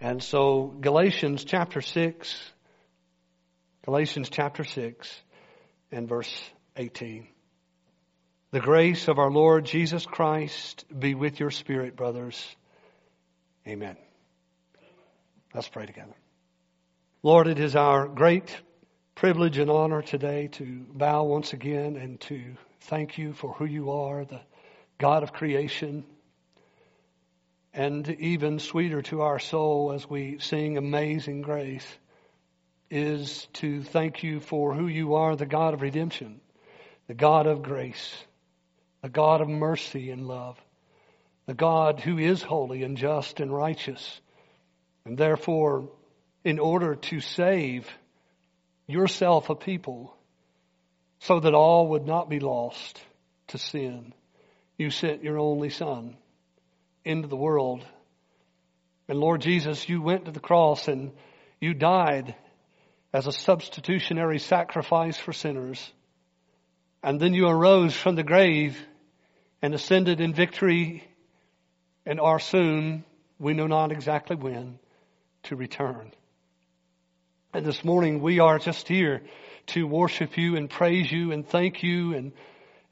And so Galatians chapter 6, Galatians chapter 6 and verse 18. The grace of our Lord Jesus Christ be with your spirit, brothers. Amen. Let's pray together. Lord, it is our great privilege and honor today to bow once again and to thank you for who you are, the God of creation. And even sweeter to our soul as we sing Amazing Grace is to thank you for who you are, the God of redemption, the God of grace, the God of mercy and love, the God who is holy and just and righteous. And therefore, in order to save yourself a people so that all would not be lost to sin, you sent your only Son into the world. And Lord Jesus, you went to the cross and you died as a substitutionary sacrifice for sinners. And then you arose from the grave and ascended in victory and are soon, we know not exactly when, to return. And this morning we are just here to worship you and praise you and thank you and,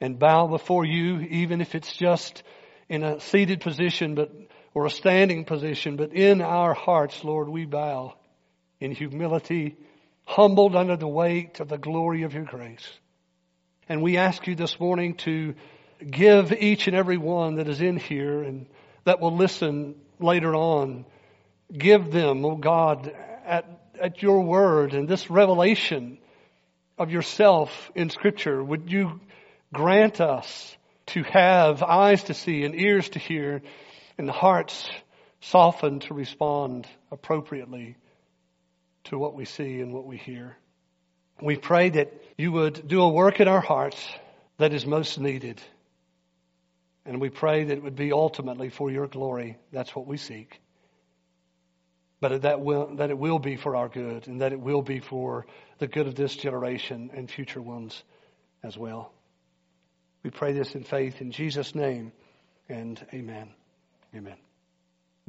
and bow before you, even if it's just in a seated position, but, or a standing position, but in our hearts, Lord, we bow in humility, humbled under the weight of the glory of your grace. And we ask you this morning to give each and every one that is in here and that will listen later on, give them, oh God, at, at your word and this revelation of yourself in scripture, would you grant us to have eyes to see and ears to hear and hearts softened to respond appropriately to what we see and what we hear. We pray that you would do a work in our hearts that is most needed. And we pray that it would be ultimately for your glory. That's what we seek. But that, will, that it will be for our good and that it will be for the good of this generation and future ones as well. We pray this in faith in Jesus' name and amen. Amen.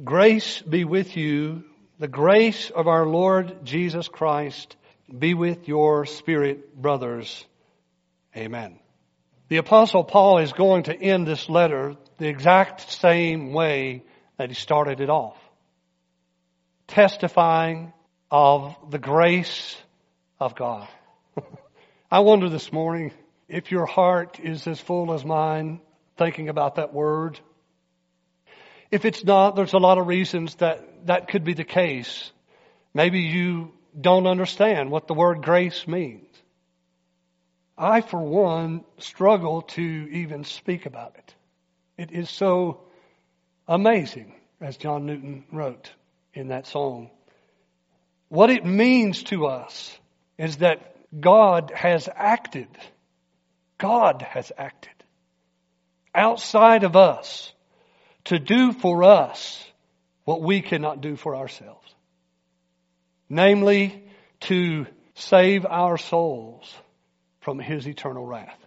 Grace be with you. The grace of our Lord Jesus Christ be with your spirit, brothers. Amen. The apostle Paul is going to end this letter the exact same way that he started it off. Testifying of the grace of God. I wonder this morning, if your heart is as full as mine thinking about that word, if it's not, there's a lot of reasons that that could be the case. Maybe you don't understand what the word grace means. I, for one, struggle to even speak about it. It is so amazing, as John Newton wrote in that song. What it means to us is that God has acted God has acted outside of us to do for us what we cannot do for ourselves. Namely, to save our souls from His eternal wrath.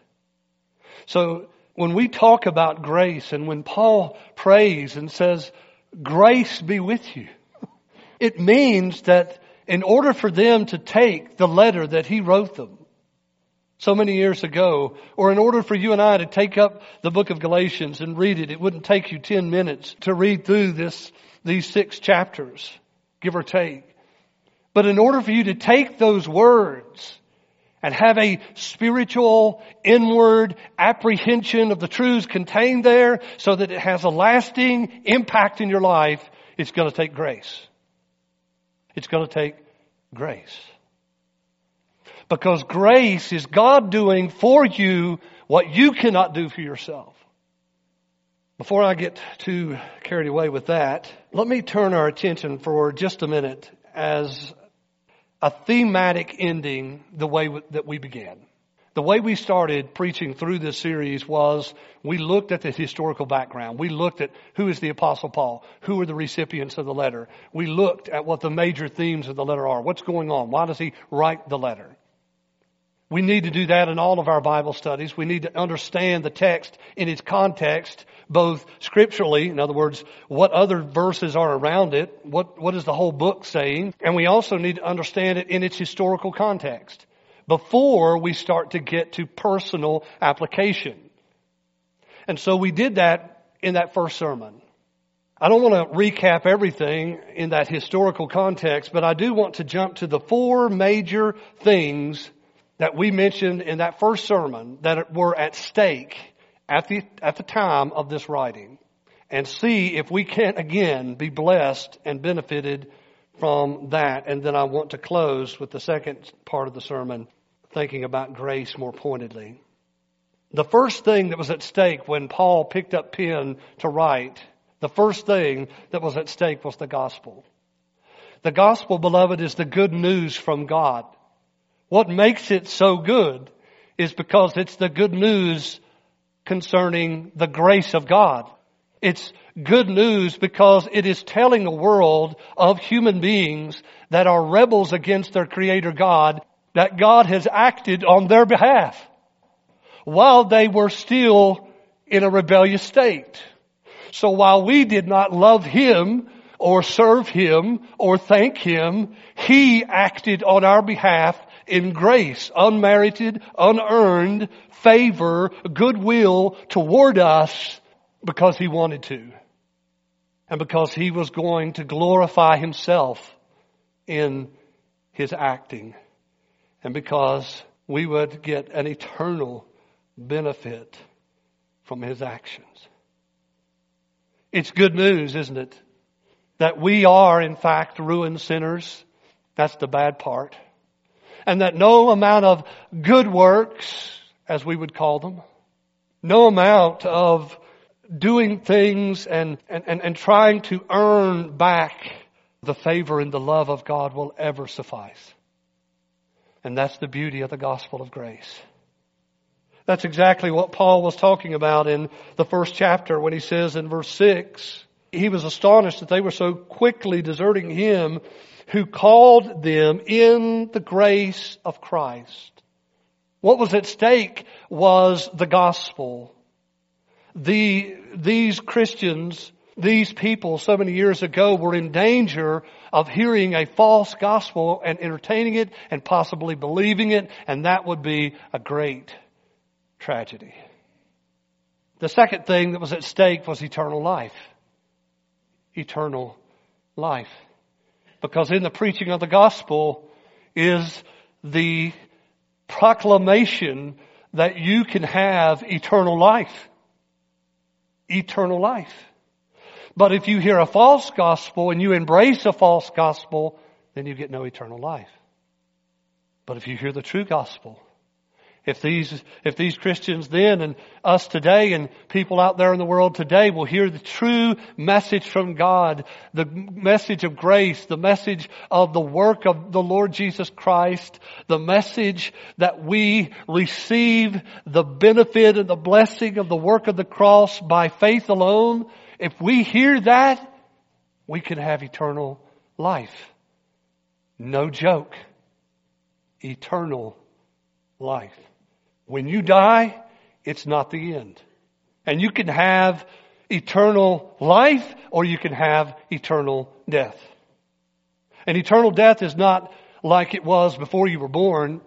So, when we talk about grace and when Paul prays and says, grace be with you, it means that in order for them to take the letter that he wrote them, so many years ago, or in order for you and I to take up the book of Galatians and read it, it wouldn't take you 10 minutes to read through this, these six chapters, give or take. But in order for you to take those words and have a spiritual, inward apprehension of the truths contained there so that it has a lasting impact in your life, it's going to take grace. It's going to take grace. Because grace is God doing for you what you cannot do for yourself. Before I get too carried away with that, let me turn our attention for just a minute as a thematic ending the way that we began. The way we started preaching through this series was we looked at the historical background. We looked at who is the apostle Paul? Who are the recipients of the letter? We looked at what the major themes of the letter are. What's going on? Why does he write the letter? We need to do that in all of our Bible studies. We need to understand the text in its context both scripturally, in other words, what other verses are around it, what, what is the whole book saying, and we also need to understand it in its historical context before we start to get to personal application. And so we did that in that first sermon. I don't want to recap everything in that historical context, but I do want to jump to the four major things that we mentioned in that first sermon that were at stake at the, at the time of this writing and see if we can't again be blessed and benefited from that. And then I want to close with the second part of the sermon, thinking about grace more pointedly. The first thing that was at stake when Paul picked up pen to write, the first thing that was at stake was the gospel. The gospel, beloved, is the good news from God. What makes it so good is because it's the good news concerning the grace of God. It's good news because it is telling the world of human beings that are rebels against their creator God that God has acted on their behalf while they were still in a rebellious state. So while we did not love Him or serve Him or thank Him, He acted on our behalf in grace, unmerited, unearned favor, goodwill toward us because he wanted to. And because he was going to glorify himself in his acting. And because we would get an eternal benefit from his actions. It's good news, isn't it? That we are in fact ruined sinners. That's the bad part and that no amount of good works, as we would call them, no amount of doing things and, and, and, and trying to earn back the favor and the love of God will ever suffice. And that's the beauty of the gospel of grace. That's exactly what Paul was talking about in the first chapter when he says in verse 6, he was astonished that they were so quickly deserting him who called them in the grace of Christ. What was at stake was the gospel. The, these Christians, these people so many years ago were in danger of hearing a false gospel and entertaining it and possibly believing it, and that would be a great tragedy. The second thing that was at stake was eternal life. Eternal life. Because in the preaching of the gospel is the proclamation that you can have eternal life. Eternal life. But if you hear a false gospel and you embrace a false gospel, then you get no eternal life. But if you hear the true gospel, if these, if these Christians then and us today and people out there in the world today will hear the true message from God, the message of grace, the message of the work of the Lord Jesus Christ, the message that we receive the benefit and the blessing of the work of the cross by faith alone, if we hear that, we can have eternal life. No joke. Eternal life. When you die, it's not the end. And you can have eternal life or you can have eternal death. And eternal death is not like it was before you were born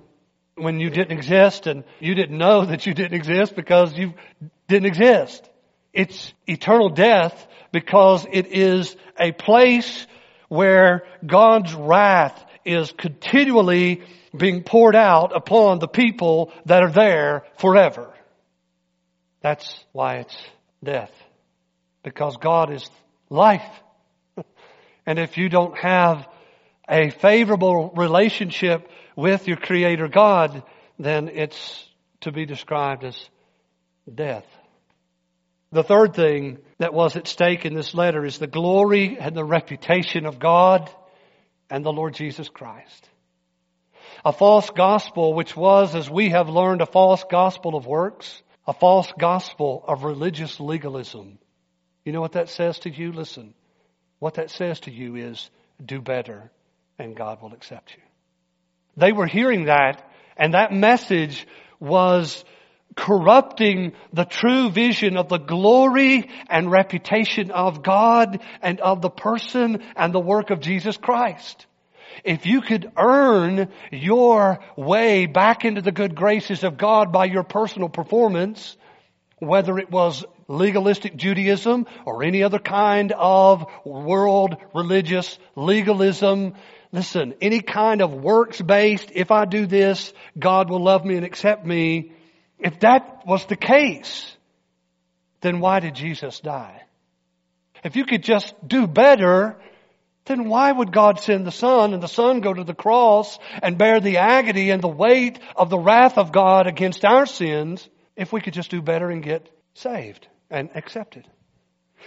when you didn't exist and you didn't know that you didn't exist because you didn't exist. It's eternal death because it is a place where God's wrath is continually being poured out upon the people that are there forever. That's why it's death. Because God is life. and if you don't have a favorable relationship with your Creator God, then it's to be described as death. The third thing that was at stake in this letter is the glory and the reputation of God and the Lord Jesus Christ. A false gospel, which was, as we have learned, a false gospel of works, a false gospel of religious legalism. You know what that says to you? Listen. What that says to you is, do better and God will accept you. They were hearing that and that message was corrupting the true vision of the glory and reputation of God and of the person and the work of Jesus Christ. If you could earn your way back into the good graces of God by your personal performance, whether it was legalistic Judaism or any other kind of world religious legalism, listen, any kind of works based, if I do this, God will love me and accept me, if that was the case, then why did Jesus die? If you could just do better, then why would God send the Son and the Son go to the cross and bear the agony and the weight of the wrath of God against our sins if we could just do better and get saved and accepted?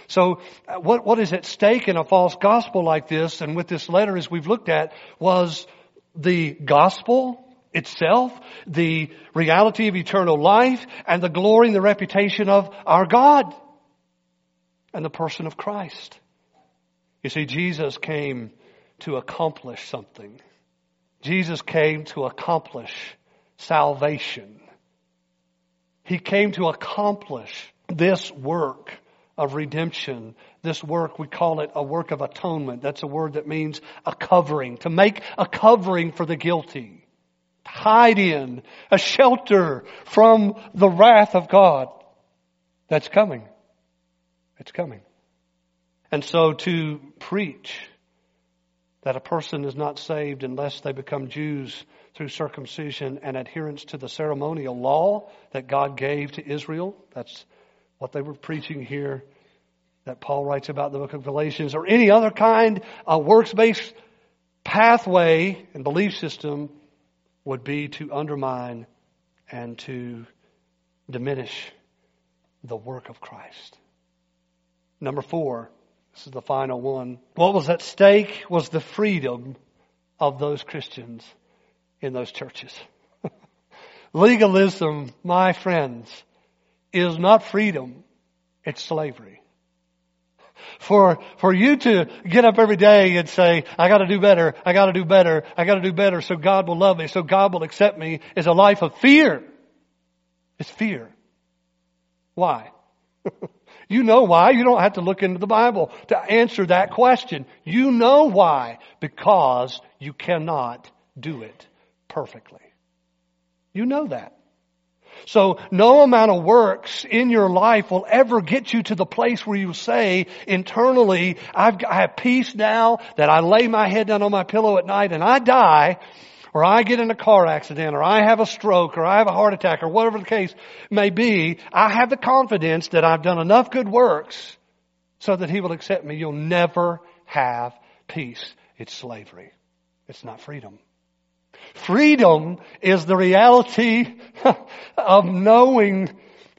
So uh, what, what is at stake in a false gospel like this and with this letter as we've looked at was the gospel itself, the reality of eternal life, and the glory and the reputation of our God and the person of Christ. You see, Jesus came to accomplish something. Jesus came to accomplish salvation. He came to accomplish this work of redemption. This work, we call it a work of atonement. That's a word that means a covering, to make a covering for the guilty hide in, a shelter from the wrath of God that's coming. It's coming. And so to preach that a person is not saved unless they become Jews through circumcision and adherence to the ceremonial law that God gave to Israel, that's what they were preaching here that Paul writes about in the book of Galatians, or any other kind of works based pathway and belief system would be to undermine and to diminish the work of Christ. Number four, this is the final one. What was at stake was the freedom of those Christians in those churches. Legalism, my friends, is not freedom, it's slavery. For, for you to get up every day and say, I gotta do better, I gotta do better, I gotta do better so God will love me, so God will accept me is a life of fear. It's fear. Why? you know why. You don't have to look into the Bible to answer that question. You know why. Because you cannot do it perfectly. You know that. So no amount of works in your life will ever get you to the place where you say internally, I've, I have peace now that I lay my head down on my pillow at night and I die, or I get in a car accident, or I have a stroke, or I have a heart attack, or whatever the case may be. I have the confidence that I've done enough good works so that He will accept me. You'll never have peace. It's slavery. It's not freedom. Freedom is the reality of knowing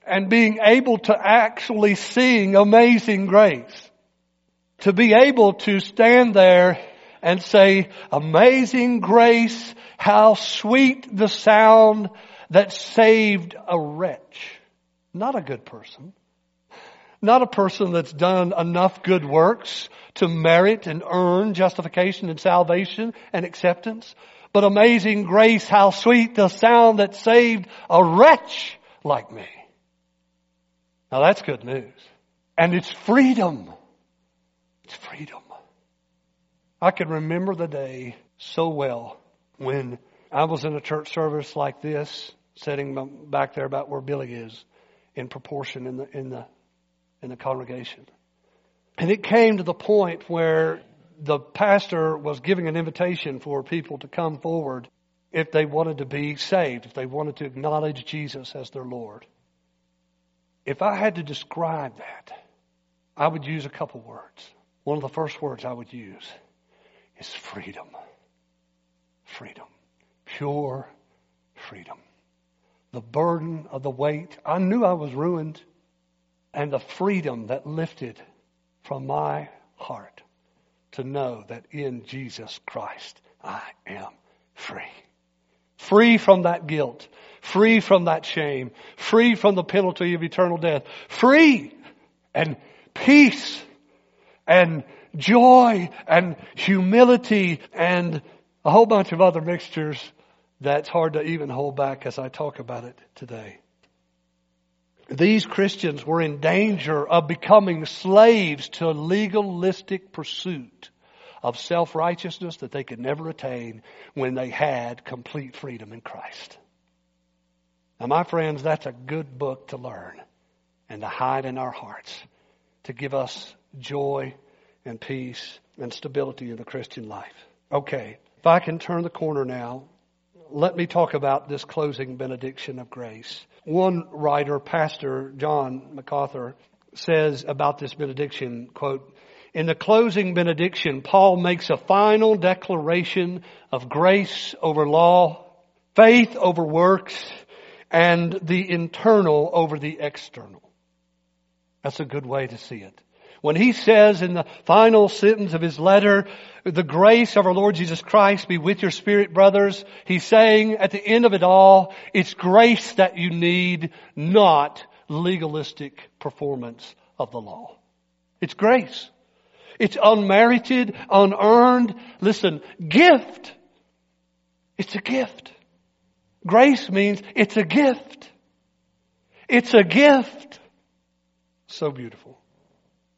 and being able to actually sing amazing grace. To be able to stand there and say, amazing grace, how sweet the sound that saved a wretch. Not a good person. Not a person that's done enough good works to merit and earn justification and salvation and acceptance, but amazing grace, how sweet the sound that saved a wretch like me. Now that's good news. And it's freedom. It's freedom. I can remember the day so well when I was in a church service like this, sitting back there about where Billy is in proportion in the, in the, in the congregation. And it came to the point where the pastor was giving an invitation for people to come forward if they wanted to be saved, if they wanted to acknowledge Jesus as their Lord. If I had to describe that, I would use a couple words. One of the first words I would use is freedom. Freedom. Pure freedom. The burden of the weight. I knew I was ruined and the freedom that lifted from my heart to know that in Jesus Christ I am free. Free from that guilt. Free from that shame. Free from the penalty of eternal death. Free and peace and joy and humility and a whole bunch of other mixtures that's hard to even hold back as I talk about it today. these Christians were in danger of becoming slaves to a legalistic pursuit of self-righteousness that they could never attain when they had complete freedom in Christ. Now my friends, that's a good book to learn and to hide in our hearts to give us joy and peace and stability in the Christian life. Okay, if I can turn the corner now, let me talk about this closing benediction of grace. One writer, Pastor John MacArthur, says about this benediction, quote, in the closing benediction, Paul makes a final declaration of grace over law, faith over works, and the internal over the external. That's a good way to see it. When he says in the final sentence of his letter, the grace of our Lord Jesus Christ be with your spirit, brothers, he's saying at the end of it all, it's grace that you need, not legalistic performance of the law. It's grace. It's unmerited, unearned, listen, gift. It's a gift. Grace means it's a gift. It's a gift. So beautiful.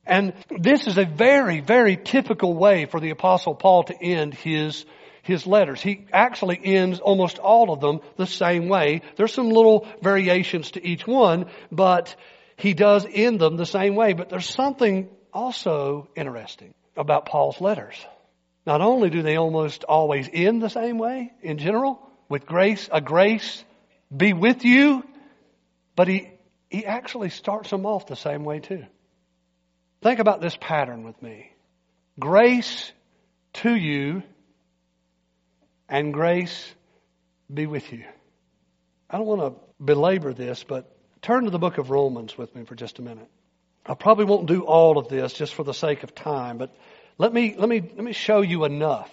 And this is a very, very typical way for the apostle Paul to end his, his letters. He actually ends almost all of them the same way. There's some little variations to each one, but he does end them the same way. But there's something also interesting about Paul's letters. Not only do they almost always end the same way in general, with grace, a grace be with you, but he, he actually starts them off the same way too. Think about this pattern with me. Grace to you and grace be with you. I don't want to belabor this, but turn to the book of Romans with me for just a minute. I probably won't do all of this just for the sake of time, but let me, let me, let me show you enough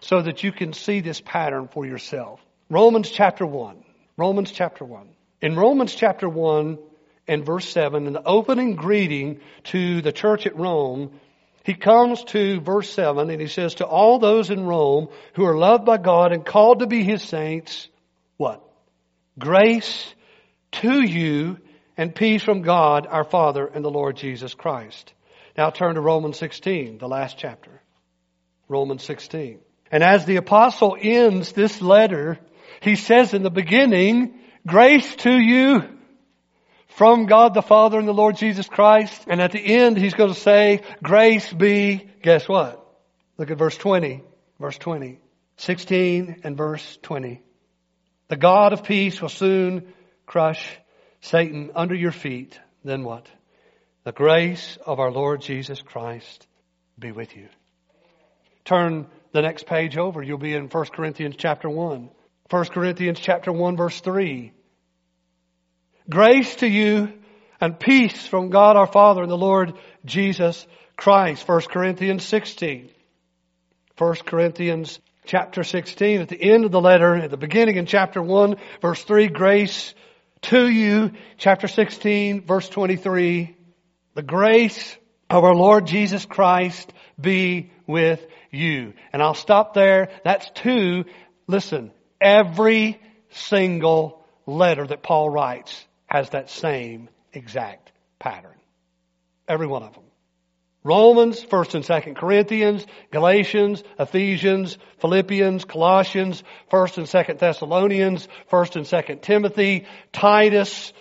so that you can see this pattern for yourself. Romans chapter 1. Romans chapter 1. In Romans chapter 1 and verse 7, in the opening greeting to the church at Rome, he comes to verse 7 and he says, To all those in Rome who are loved by God and called to be his saints, what? Grace to you and peace from God our Father and the Lord Jesus Christ. Now turn to Romans 16, the last chapter. Romans 16. And as the apostle ends this letter, he says in the beginning, grace to you from God the Father and the Lord Jesus Christ. And at the end, he's going to say, grace be, guess what? Look at verse 20. Verse 20. 16 and verse 20. The God of peace will soon crush Satan under your feet, then what? The grace of our Lord Jesus Christ be with you. Turn the next page over. You'll be in 1 Corinthians chapter 1. 1 Corinthians chapter 1 verse 3. Grace to you and peace from God our Father and the Lord Jesus Christ. 1 Corinthians 16. 1 Corinthians chapter 16 at the end of the letter, at the beginning in chapter 1 verse 3, grace to you, chapter 16, verse 23. The grace of our Lord Jesus Christ be with you. And I'll stop there. That's two. Listen, every single letter that Paul writes has that same exact pattern. Every one of them. Romans, 1st and 2nd Corinthians, Galatians, Ephesians, Philippians, Colossians, 1st and 2nd Thessalonians, 1st and 2nd Timothy, Titus,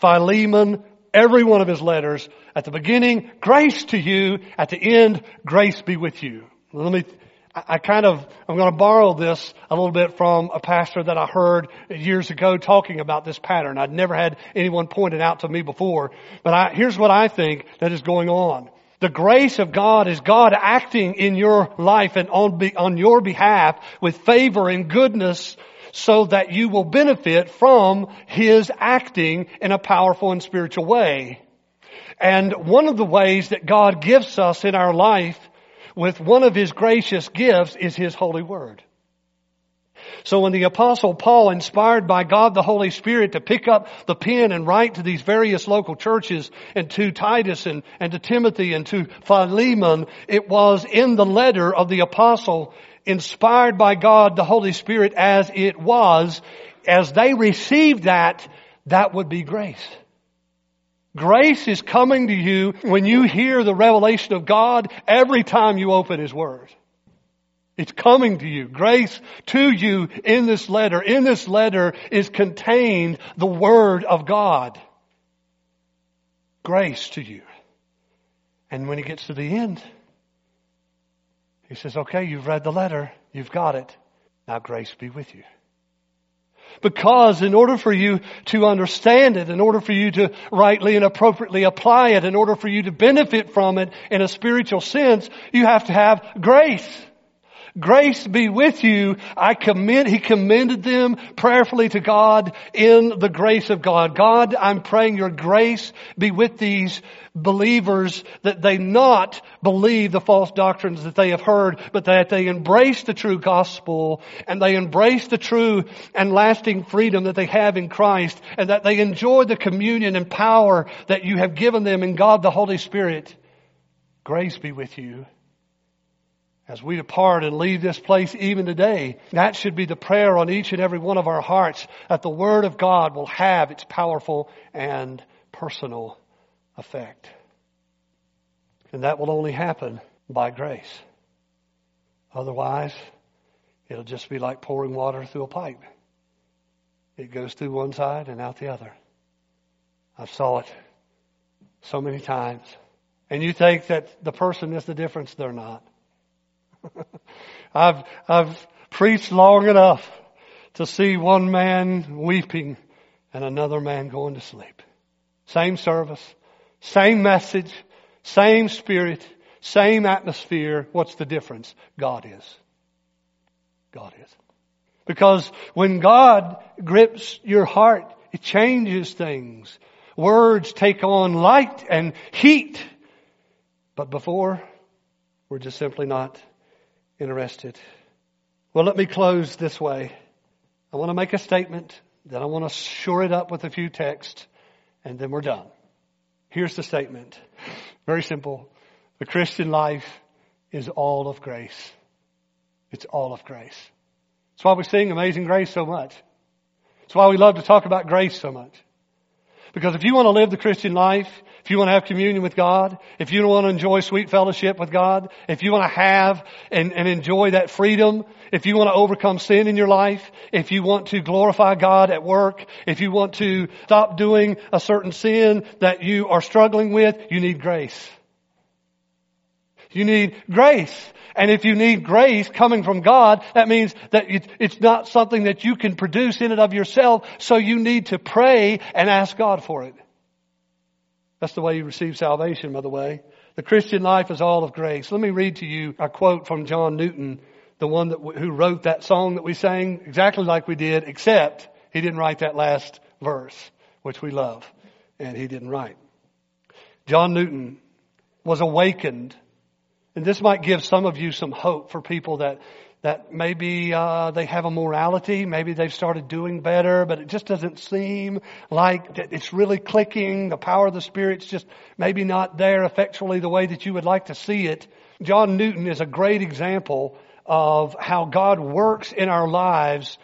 Philemon, every one of his letters. At the beginning, grace to you. At the end, grace be with you. Let me, I kind of, I'm going to borrow this a little bit from a pastor that I heard years ago talking about this pattern. I'd never had anyone point it out to me before, but I, here's what I think that is going on. The grace of God is God acting in your life and on, be, on your behalf with favor and goodness so that you will benefit from His acting in a powerful and spiritual way. And one of the ways that God gives us in our life with one of His gracious gifts is His holy word. So when the apostle Paul, inspired by God the Holy Spirit to pick up the pen and write to these various local churches and to Titus and, and to Timothy and to Philemon, it was in the letter of the apostle inspired by God the Holy Spirit as it was, as they received that, that would be grace. Grace is coming to you when you hear the revelation of God every time you open His Word. It's coming to you. Grace to you in this letter. In this letter is contained the Word of God. Grace to you. And when he gets to the end, he says, okay, you've read the letter. You've got it. Now grace be with you. Because in order for you to understand it, in order for you to rightly and appropriately apply it, in order for you to benefit from it in a spiritual sense, you have to have grace. Grace be with you. I commend, he commended them prayerfully to God in the grace of God. God, I'm praying your grace be with these believers that they not believe the false doctrines that they have heard, but that they embrace the true gospel and they embrace the true and lasting freedom that they have in Christ and that they enjoy the communion and power that you have given them in God the Holy Spirit. Grace be with you as we depart and leave this place even today, that should be the prayer on each and every one of our hearts that the Word of God will have its powerful and personal effect. And that will only happen by grace. Otherwise, it'll just be like pouring water through a pipe. It goes through one side and out the other. I've saw it so many times. And you think that the person is the difference, they're not. I've, I've preached long enough to see one man weeping and another man going to sleep. Same service, same message, same spirit, same atmosphere. What's the difference? God is. God is. Because when God grips your heart, it changes things. Words take on light and heat. But before, we're just simply not interested. Well, let me close this way. I want to make a statement, then I want to shore it up with a few texts, and then we're done. Here's the statement. Very simple. The Christian life is all of grace. It's all of grace. That's why we sing Amazing Grace so much. That's why we love to talk about grace so much. Because if you want to live the Christian life, if you want to have communion with God, if you want to enjoy sweet fellowship with God, if you want to have and, and enjoy that freedom, if you want to overcome sin in your life, if you want to glorify God at work, if you want to stop doing a certain sin that you are struggling with, you need grace. You need grace. And if you need grace coming from God, that means that it's not something that you can produce in and of yourself, so you need to pray and ask God for it. That's the way you receive salvation, by the way. The Christian life is all of grace. Let me read to you a quote from John Newton, the one that, who wrote that song that we sang exactly like we did, except he didn't write that last verse, which we love, and he didn't write. John Newton was awakened and this might give some of you some hope for people that that maybe uh, they have a morality, maybe they've started doing better, but it just doesn't seem like it's really clicking. The power of the Spirit's just maybe not there effectually the way that you would like to see it. John Newton is a great example of how God works in our lives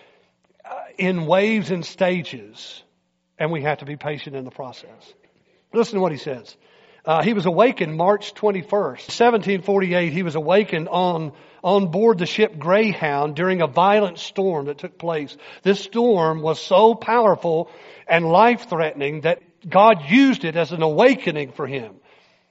uh, in waves and stages, and we have to be patient in the process. Listen to what he says. Uh, he was awakened March 21st, 1748. He was awakened on, on board the ship Greyhound during a violent storm that took place. This storm was so powerful and life threatening that God used it as an awakening for him.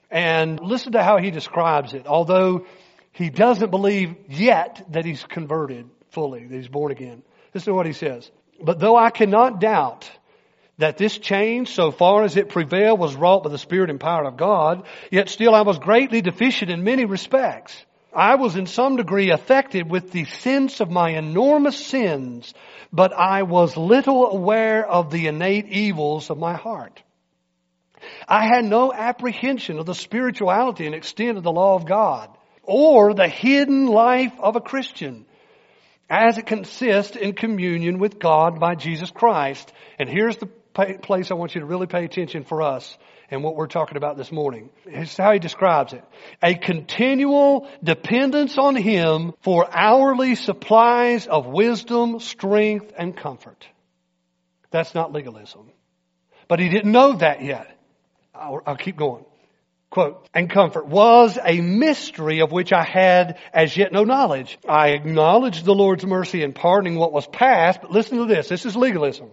And listen to how he describes it. Although he doesn't believe yet that he's converted fully, that he's born again. This is what he says. But though I cannot doubt that this change, so far as it prevailed, was wrought by the Spirit and power of God, yet still I was greatly deficient in many respects. I was in some degree affected with the sense of my enormous sins, but I was little aware of the innate evils of my heart. I had no apprehension of the spirituality and extent of the law of God, or the hidden life of a Christian, as it consists in communion with God by Jesus Christ. And here's the place I want you to really pay attention for us and what we're talking about this morning. It's how he describes it. A continual dependence on him for hourly supplies of wisdom, strength, and comfort. That's not legalism. But he didn't know that yet. I'll, I'll keep going. Quote, and comfort was a mystery of which I had as yet no knowledge. I acknowledged the Lord's mercy in pardoning what was past, but listen to this. This is legalism.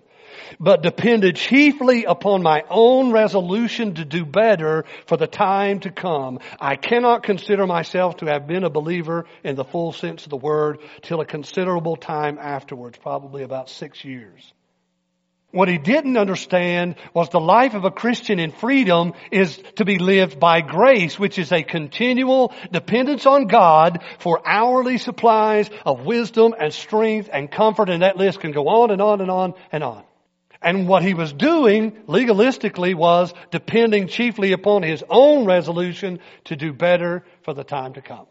But depended chiefly upon my own resolution to do better for the time to come. I cannot consider myself to have been a believer in the full sense of the word till a considerable time afterwards, probably about six years. What he didn't understand was the life of a Christian in freedom is to be lived by grace, which is a continual dependence on God for hourly supplies of wisdom and strength and comfort, and that list can go on and on and on and on. And what he was doing legalistically was depending chiefly upon his own resolution to do better for the time to come.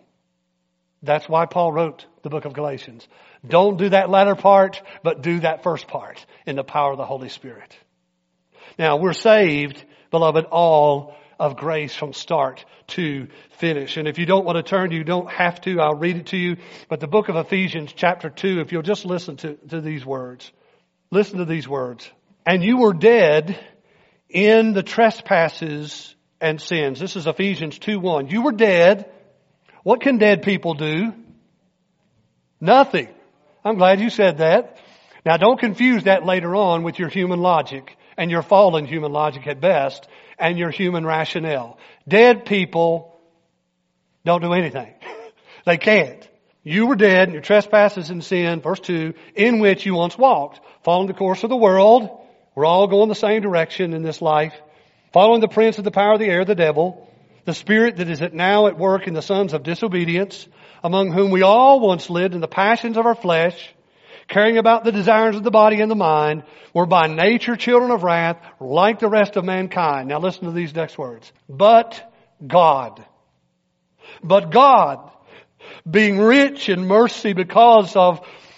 That's why Paul wrote the book of Galatians. Don't do that latter part, but do that first part in the power of the Holy Spirit. Now, we're saved, beloved, all of grace from start to finish. And if you don't want to turn, you don't have to. I'll read it to you. But the book of Ephesians chapter 2, if you'll just listen to, to these words. Listen to these words. And you were dead in the trespasses and sins. This is Ephesians 2 1. You were dead. What can dead people do? Nothing. I'm glad you said that. Now don't confuse that later on with your human logic and your fallen human logic at best and your human rationale. Dead people don't do anything. they can't. You were dead in your trespasses and sin, verse 2, in which you once walked, following the course of the world. We're all going the same direction in this life. Following the prince of the power of the air, the devil, the spirit that is at now at work in the sons of disobedience, among whom we all once lived in the passions of our flesh, carrying about the desires of the body and the mind, were by nature children of wrath, like the rest of mankind. Now listen to these next words. But God. But God, being rich in mercy because of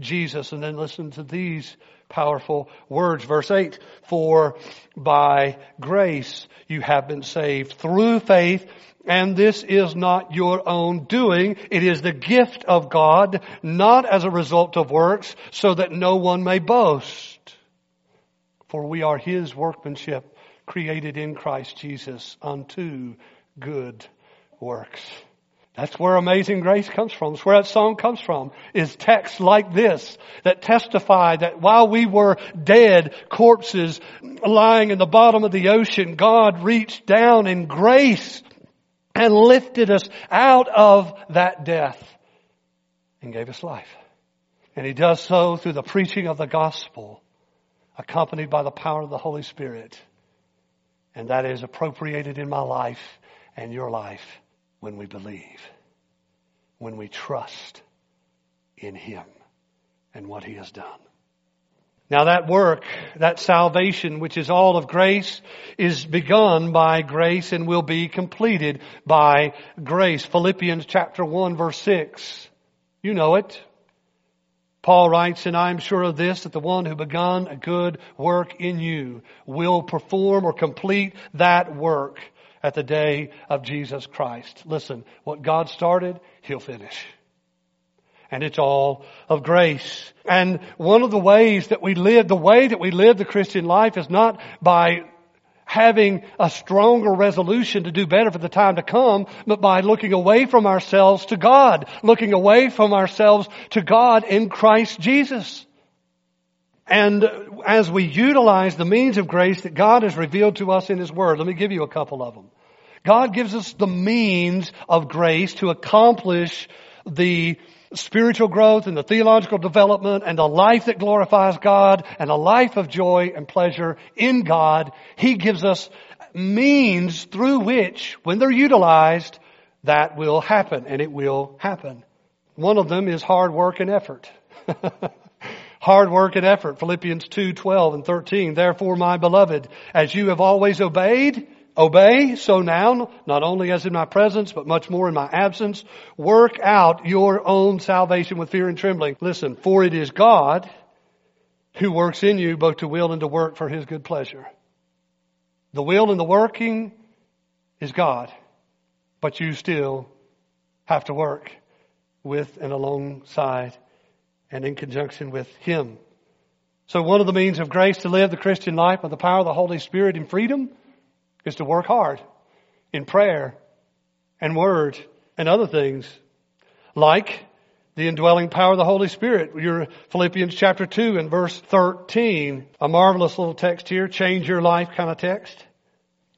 Jesus. And then listen to these powerful words. Verse 8, for by grace you have been saved through faith and this is not your own doing. It is the gift of God, not as a result of works, so that no one may boast. For we are His workmanship, created in Christ Jesus unto good works. That's where amazing grace comes from. That's where that song comes from. Is texts like this that testify that while we were dead corpses lying in the bottom of the ocean, God reached down in grace and lifted us out of that death and gave us life. And he does so through the preaching of the gospel, accompanied by the power of the Holy Spirit. And that is appropriated in my life and your life when we believe, when we trust in him and what he has done. Now that work, that salvation, which is all of grace, is begun by grace and will be completed by grace. Philippians chapter 1 verse 6. You know it. Paul writes, and I am sure of this, that the one who begun a good work in you will perform or complete that work at the day of Jesus Christ. Listen, what God started, He'll finish and it's all of grace. And one of the ways that we live, the way that we live the Christian life is not by having a stronger resolution to do better for the time to come, but by looking away from ourselves to God, looking away from ourselves to God in Christ Jesus. And as we utilize the means of grace that God has revealed to us in His Word, let me give you a couple of them. God gives us the means of grace to accomplish the spiritual growth and the theological development and a life that glorifies God and a life of joy and pleasure in God, He gives us means through which, when they're utilized, that will happen and it will happen. One of them is hard work and effort. hard work and effort. Philippians 2, 12 and 13. Therefore, my beloved, as you have always obeyed, Obey, so now, not only as in my presence, but much more in my absence, work out your own salvation with fear and trembling. Listen, for it is God who works in you both to will and to work for his good pleasure. The will and the working is God, but you still have to work with and alongside and in conjunction with him. So one of the means of grace to live the Christian life by the power of the Holy Spirit in freedom is to work hard in prayer and word and other things like the indwelling power of the Holy Spirit. Your Philippians chapter 2 and verse 13. A marvelous little text here, change your life kind of text.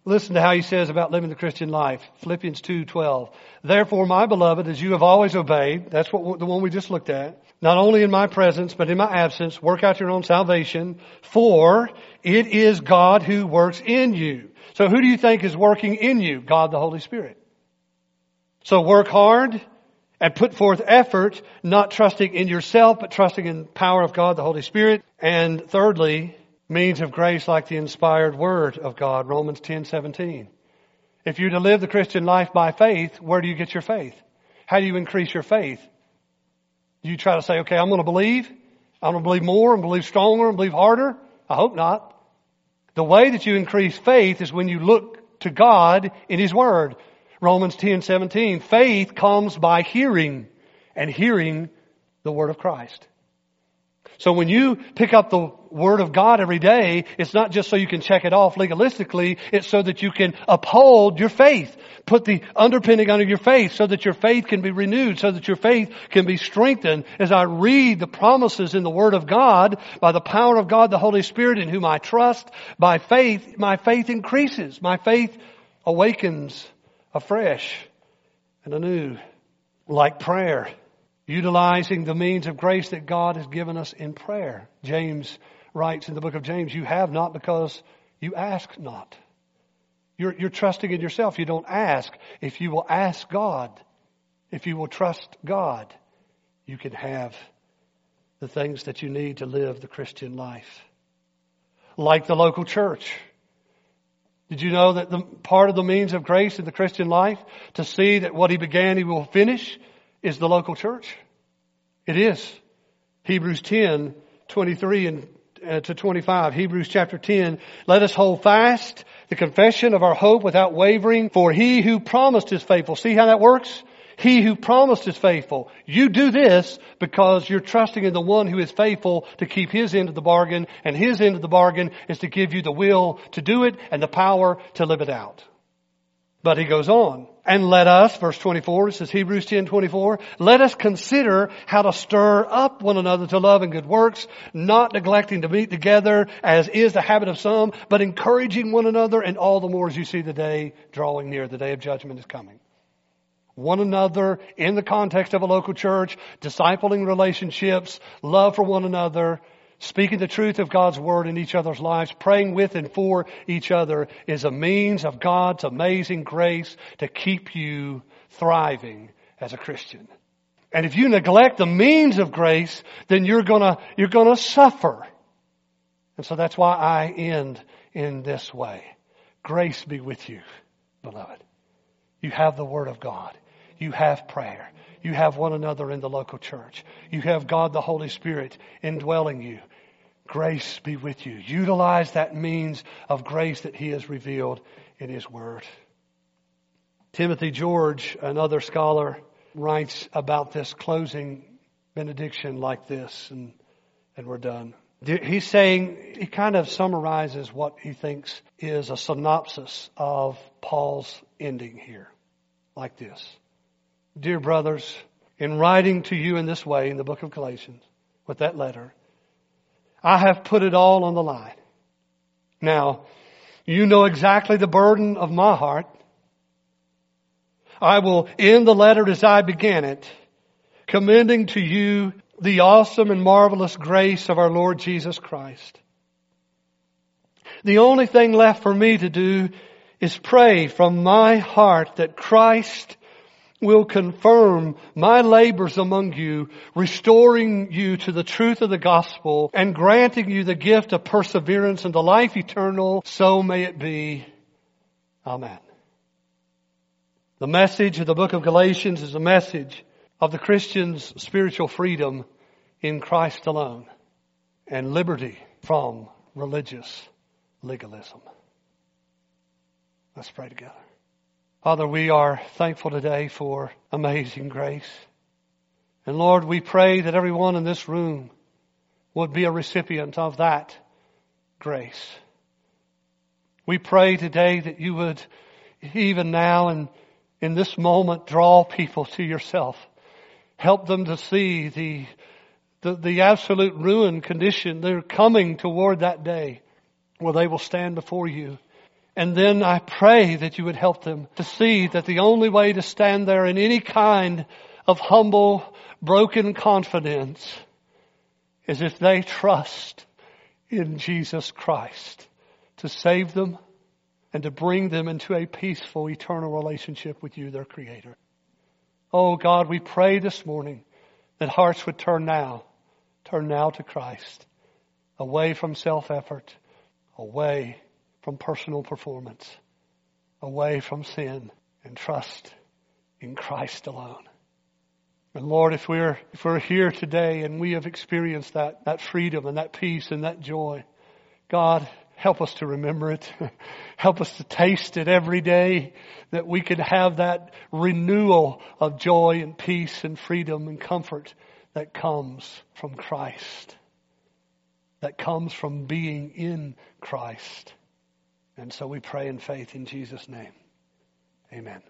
Listen to how he says about living the Christian life. Philippians 2:12. Therefore, my beloved, as you have always obeyed, that's what the one we just looked at, not only in my presence, but in my absence, work out your own salvation, for it is God who works in you. So who do you think is working in you? God the Holy Spirit. So work hard and put forth effort, not trusting in yourself, but trusting in power of God the Holy Spirit. And thirdly, means of grace like the inspired word of God, Romans 10, 17. If you're to live the Christian life by faith, where do you get your faith? How do you increase your faith? Do you try to say, okay, I'm going to believe. I'm going to believe more and believe stronger and believe harder? I hope not. The way that you increase faith is when you look to God in His Word. Romans 10, 17. Faith comes by hearing and hearing the Word of Christ. So when you pick up the Word of God every day, it's not just so you can check it off legalistically, it's so that you can uphold your faith. Put the underpinning under your faith so that your faith can be renewed, so that your faith can be strengthened. As I read the promises in the Word of God, by the power of God, the Holy Spirit in whom I trust, by faith, my faith increases. My faith awakens afresh and anew, like prayer utilizing the means of grace that God has given us in prayer. James writes in the book of James, you have not because you ask not. You're, you're trusting in yourself. You don't ask. If you will ask God, if you will trust God, you can have the things that you need to live the Christian life. Like the local church. Did you know that the part of the means of grace in the Christian life to see that what he began he will finish is the local church. It is. Hebrews 10, 23 and uh, to 25. Hebrews chapter 10. Let us hold fast the confession of our hope without wavering, for he who promised is faithful. See how that works? He who promised is faithful. You do this because you're trusting in the one who is faithful to keep his end of the bargain, and his end of the bargain is to give you the will to do it and the power to live it out. But he goes on. And let us, verse 24, it says Hebrews 10, 24, let us consider how to stir up one another to love and good works, not neglecting to meet together as is the habit of some, but encouraging one another and all the more as you see the day drawing near. The day of judgment is coming. One another in the context of a local church, discipling relationships, love for one another, Speaking the truth of God's Word in each other's lives, praying with and for each other is a means of God's amazing grace to keep you thriving as a Christian. And if you neglect the means of grace, then you're gonna, you're gonna suffer. And so that's why I end in this way. Grace be with you, beloved. You have the Word of God. You have prayer. You have one another in the local church. You have God the Holy Spirit indwelling you. Grace be with you. Utilize that means of grace that He has revealed in His Word. Timothy George, another scholar, writes about this closing benediction like this, and, and we're done. He's saying, he kind of summarizes what he thinks is a synopsis of Paul's ending here, like this. Dear brothers, in writing to you in this way in the book of Galatians, with that letter, I have put it all on the line. Now, you know exactly the burden of my heart. I will end the letter as I began it, commending to you the awesome and marvelous grace of our Lord Jesus Christ. The only thing left for me to do is pray from my heart that Christ will confirm my labors among you, restoring you to the truth of the gospel and granting you the gift of perseverance and the life eternal. So may it be. Amen. The message of the book of Galatians is a message of the Christian's spiritual freedom in Christ alone and liberty from religious legalism. Let's pray together. Father, we are thankful today for amazing grace. And Lord, we pray that everyone in this room would be a recipient of that grace. We pray today that you would, even now and in this moment, draw people to yourself. Help them to see the, the, the absolute ruin condition. They're coming toward that day where they will stand before you and then I pray that you would help them to see that the only way to stand there in any kind of humble, broken confidence is if they trust in Jesus Christ to save them and to bring them into a peaceful, eternal relationship with you, their Creator. Oh God, we pray this morning that hearts would turn now, turn now to Christ, away from self-effort, away from personal performance, away from sin, and trust in Christ alone. And Lord, if we're, if we're here today and we have experienced that, that freedom and that peace and that joy, God, help us to remember it. help us to taste it every day that we can have that renewal of joy and peace and freedom and comfort that comes from Christ. That comes from being in Christ. And so we pray in faith in Jesus' name. Amen.